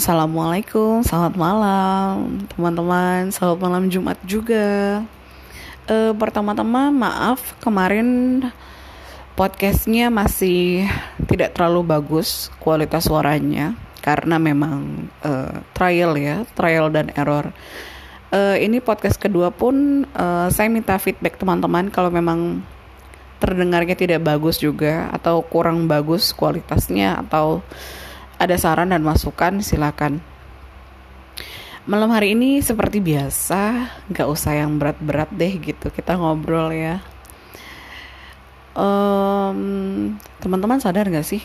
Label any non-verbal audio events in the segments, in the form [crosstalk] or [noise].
Assalamualaikum, selamat malam teman-teman, selamat malam Jumat juga. Uh, pertama-tama maaf kemarin podcastnya masih tidak terlalu bagus kualitas suaranya karena memang uh, trial ya, trial dan error. Uh, ini podcast kedua pun uh, saya minta feedback teman-teman kalau memang terdengarnya tidak bagus juga atau kurang bagus kualitasnya atau ada saran dan masukan silakan. Malam hari ini seperti biasa, nggak usah yang berat-berat deh gitu. Kita ngobrol ya. Um, teman-teman sadar nggak sih,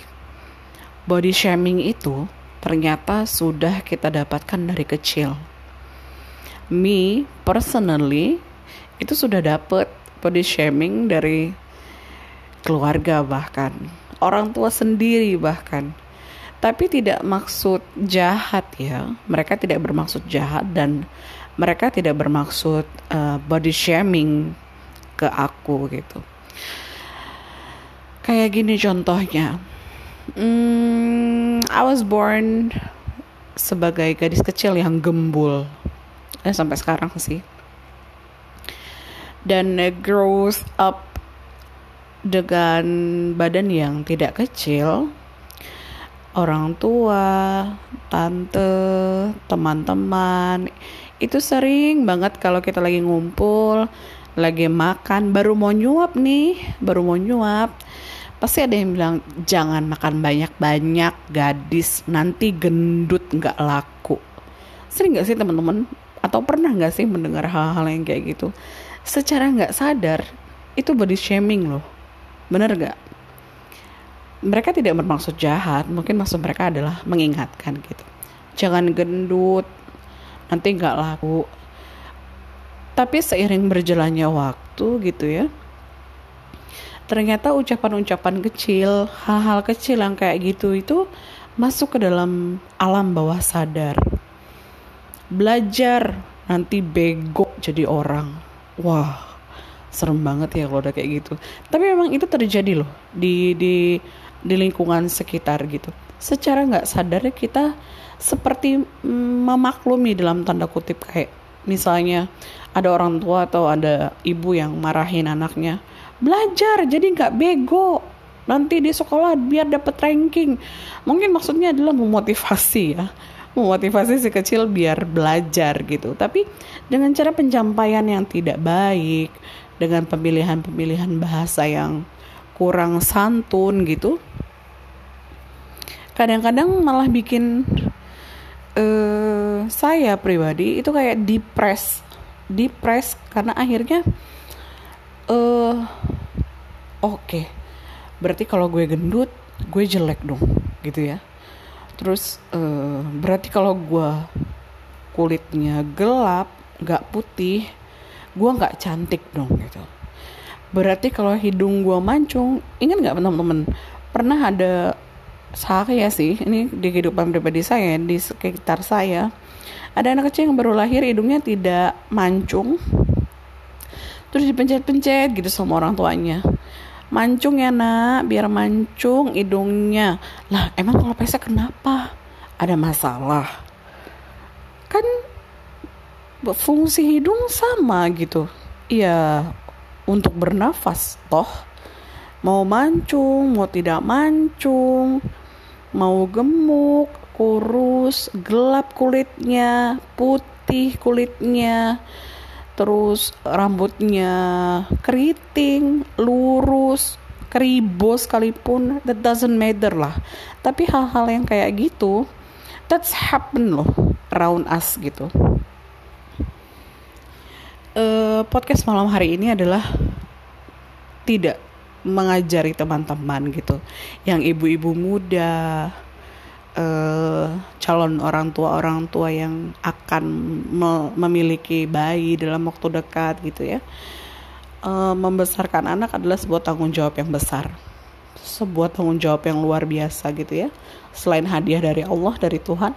body shaming itu ternyata sudah kita dapatkan dari kecil. Me personally itu sudah dapet body shaming dari keluarga bahkan orang tua sendiri bahkan tapi tidak maksud jahat ya. Mereka tidak bermaksud jahat dan mereka tidak bermaksud uh, body shaming ke aku gitu. Kayak gini contohnya. Hmm, I was born sebagai gadis kecil yang gembul. Eh, sampai sekarang sih. Dan uh, grows up dengan badan yang tidak kecil, orang tua, tante, teman-teman itu sering banget kalau kita lagi ngumpul, lagi makan, baru mau nyuap nih, baru mau nyuap, pasti ada yang bilang jangan makan banyak-banyak, gadis nanti gendut nggak laku. Sering nggak sih teman-teman? Atau pernah nggak sih mendengar hal-hal yang kayak gitu? Secara nggak sadar itu body shaming loh Bener gak? Mereka tidak bermaksud jahat, mungkin maksud mereka adalah mengingatkan gitu. Jangan gendut, nanti nggak laku. Tapi seiring berjalannya waktu gitu ya, ternyata ucapan-ucapan kecil, hal-hal kecil yang kayak gitu itu masuk ke dalam alam bawah sadar. Belajar nanti bego jadi orang. Wah, serem banget ya kalau udah kayak gitu tapi memang itu terjadi loh di di di lingkungan sekitar gitu. Secara nggak sadar kita seperti memaklumi dalam tanda kutip kayak misalnya ada orang tua atau ada ibu yang marahin anaknya belajar jadi nggak bego. Nanti di sekolah biar dapat ranking. Mungkin maksudnya adalah memotivasi ya. Memotivasi si kecil biar belajar gitu. Tapi dengan cara penyampaian yang tidak baik dengan pemilihan-pemilihan bahasa yang kurang santun gitu kadang-kadang malah bikin uh, saya pribadi itu kayak depres depres karena akhirnya uh, oke okay, berarti kalau gue gendut gue jelek dong gitu ya. Terus uh, berarti kalau gue kulitnya gelap gak putih gue nggak cantik dong gitu. Berarti kalau hidung gue mancung ingat nggak teman-teman? Pernah ada saya sih ini di kehidupan pribadi saya di sekitar saya. Ada anak kecil yang baru lahir hidungnya tidak mancung. Terus dipencet-pencet gitu sama orang tuanya. Mancung ya nak biar mancung hidungnya. Lah emang kalau pesek kenapa? Ada masalah. Kan fungsi hidung sama gitu. Ya untuk bernafas toh. Mau mancung mau tidak mancung mau gemuk kurus gelap kulitnya putih kulitnya terus rambutnya keriting lurus keribo sekalipun that doesn't matter lah. Tapi hal-hal yang kayak gitu that's happen loh around us gitu. Uh, podcast malam hari ini adalah tidak mengajari teman-teman gitu. Yang ibu-ibu muda uh, calon orang tua orang tua yang akan me memiliki bayi dalam waktu dekat gitu ya. Uh, membesarkan anak adalah sebuah tanggung jawab yang besar. Sebuah tanggung jawab yang luar biasa gitu ya. Selain hadiah dari Allah dari Tuhan.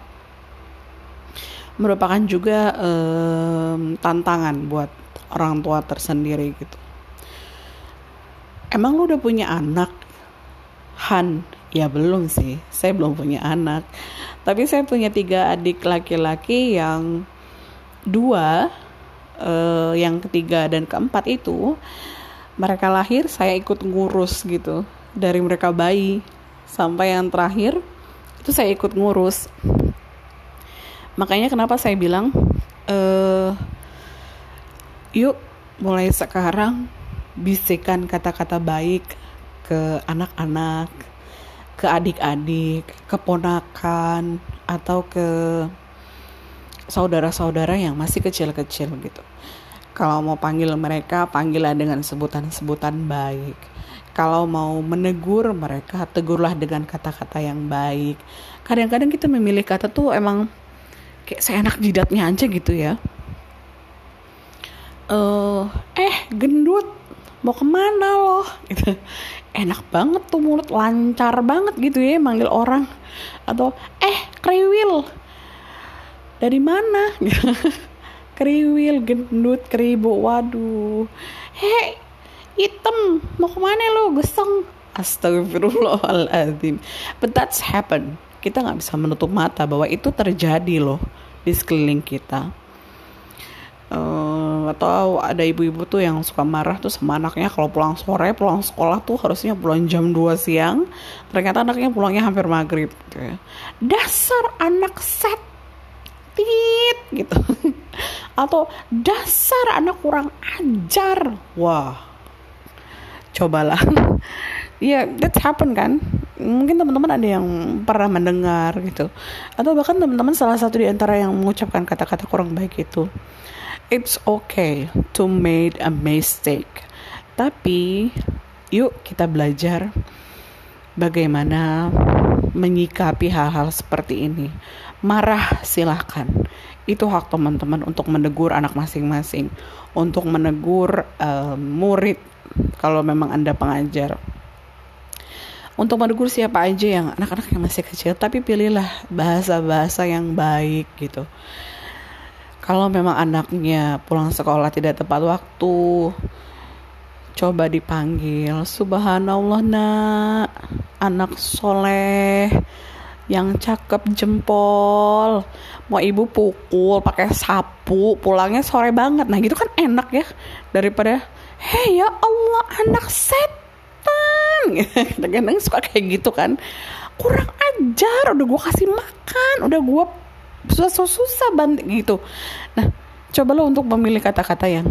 Merupakan juga um, tantangan buat orang tua tersendiri gitu. Emang lu udah punya anak? Han, ya belum sih. Saya belum punya anak. tapi saya punya tiga adik laki-laki yang dua uh, yang ketiga dan keempat itu mereka lahir saya ikut ngurus gitu dari mereka bayi sampai yang terakhir itu saya ikut ngurus makanya kenapa saya bilang uh, yuk mulai sekarang bisikan kata-kata baik ke anak-anak ke adik-adik, keponakan, atau ke saudara-saudara yang masih kecil-kecil gitu. Kalau mau panggil mereka, panggillah dengan sebutan-sebutan baik. Kalau mau menegur mereka, tegurlah dengan kata-kata yang baik. Kadang-kadang kita memilih kata tuh emang kayak seenak jidatnya aja gitu ya. Uh, eh gendut mau ke mana loh? Gitu. Enak banget tuh mulut lancar banget gitu ya manggil orang. Atau eh kriwil. Dari mana? [laughs] Kriwil gendut kribo waduh. Hei hitam mau ke mana lo? Geseng. Astagfirullahaladzim. But that's happen. Kita nggak bisa menutup mata bahwa itu terjadi loh di sekeliling kita. Uh, atau ada ibu-ibu tuh yang suka marah tuh sama anaknya kalau pulang sore pulang sekolah tuh harusnya pulang jam 2 siang. Ternyata anaknya pulangnya hampir maghrib gitu ya. dasar anak set tit gitu. [laughs] Atau dasar anak kurang ajar. Wah. Cobalah. [laughs] Ya yeah, that's happen kan? Mungkin teman-teman ada yang pernah mendengar gitu. Atau bahkan teman-teman salah satu di antara yang mengucapkan kata-kata kurang baik itu it's okay to make a mistake. Tapi yuk kita belajar bagaimana menyikapi hal-hal seperti ini. Marah silahkan. Itu hak teman-teman untuk menegur anak masing-masing. Untuk menegur uh, murid kalau memang Anda pengajar. Untuk menegur siapa aja yang anak-anak yang masih kecil. Tapi pilihlah bahasa-bahasa yang baik gitu kalau memang anaknya pulang sekolah tidak tepat waktu, coba dipanggil. Subhanallah nak, anak soleh yang cakep jempol. Mau ibu pukul pakai sapu, pulangnya sore banget. Nah gitu kan enak ya daripada, hei ya Allah anak setan. [laughs] Kadang-kadang suka kayak gitu kan. Kurang ajar, udah gue kasih makan, udah gue susah susah banget gitu. Nah coba lo untuk memilih kata-kata yang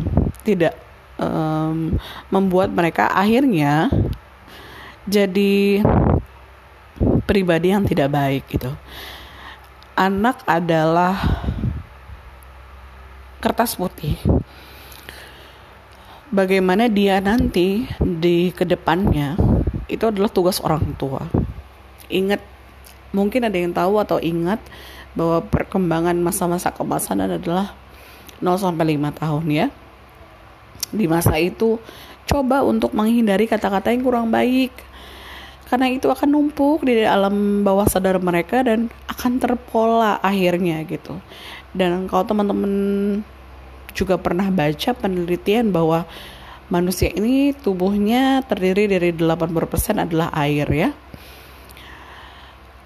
tidak um, membuat mereka akhirnya jadi pribadi yang tidak baik gitu. Anak adalah kertas putih. Bagaimana dia nanti di ke depannya itu adalah tugas orang tua. Ingat mungkin ada yang tahu atau ingat bahwa perkembangan masa-masa kemasan adalah 0 sampai 5 tahun ya. Di masa itu coba untuk menghindari kata-kata yang kurang baik. Karena itu akan numpuk di alam bawah sadar mereka dan akan terpola akhirnya gitu. Dan kalau teman-teman juga pernah baca penelitian bahwa manusia ini tubuhnya terdiri dari 80% adalah air ya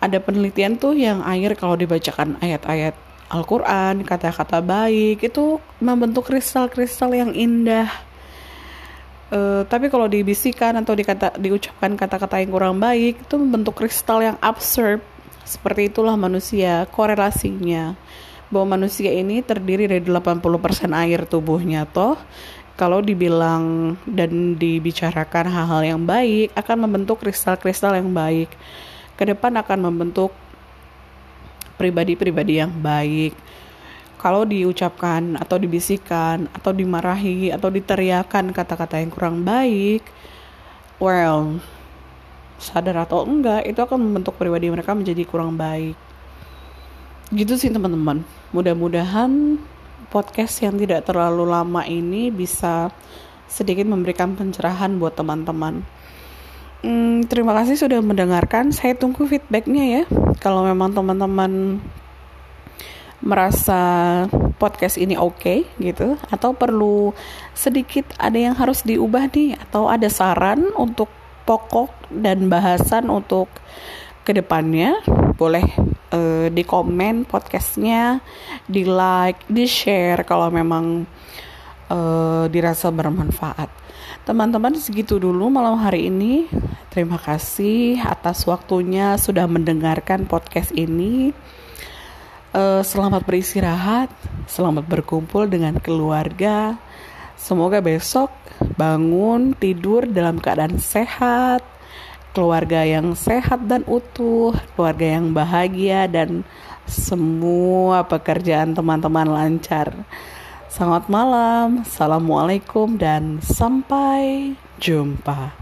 ada penelitian tuh yang air kalau dibacakan ayat-ayat Al-Quran, kata-kata baik itu membentuk kristal-kristal yang indah. Uh, tapi kalau dibisikan atau dikata, diucapkan kata-kata yang kurang baik itu membentuk kristal yang absurd. Seperti itulah manusia, korelasinya. Bahwa manusia ini terdiri dari 80% air tubuhnya toh. Kalau dibilang dan dibicarakan hal-hal yang baik akan membentuk kristal-kristal yang baik ke depan akan membentuk pribadi-pribadi yang baik. Kalau diucapkan atau dibisikkan atau dimarahi atau diteriakan kata-kata yang kurang baik, well, sadar atau enggak, itu akan membentuk pribadi mereka menjadi kurang baik. Gitu sih teman-teman. Mudah-mudahan podcast yang tidak terlalu lama ini bisa sedikit memberikan pencerahan buat teman-teman. Hmm, terima kasih sudah mendengarkan. Saya tunggu feedbacknya ya. Kalau memang teman-teman merasa podcast ini oke okay, gitu, atau perlu sedikit ada yang harus diubah nih, atau ada saran untuk pokok dan bahasan untuk ke depannya boleh uh, di komen podcastnya di like di share kalau memang uh, dirasa bermanfaat teman-teman segitu dulu malam hari ini. Terima kasih atas waktunya sudah mendengarkan podcast ini. Uh, selamat beristirahat selamat berkumpul dengan keluarga. Semoga besok bangun tidur dalam keadaan sehat. Keluarga yang sehat dan utuh, keluarga yang bahagia dan semua pekerjaan teman-teman lancar. Selamat malam, assalamualaikum, dan sampai jumpa.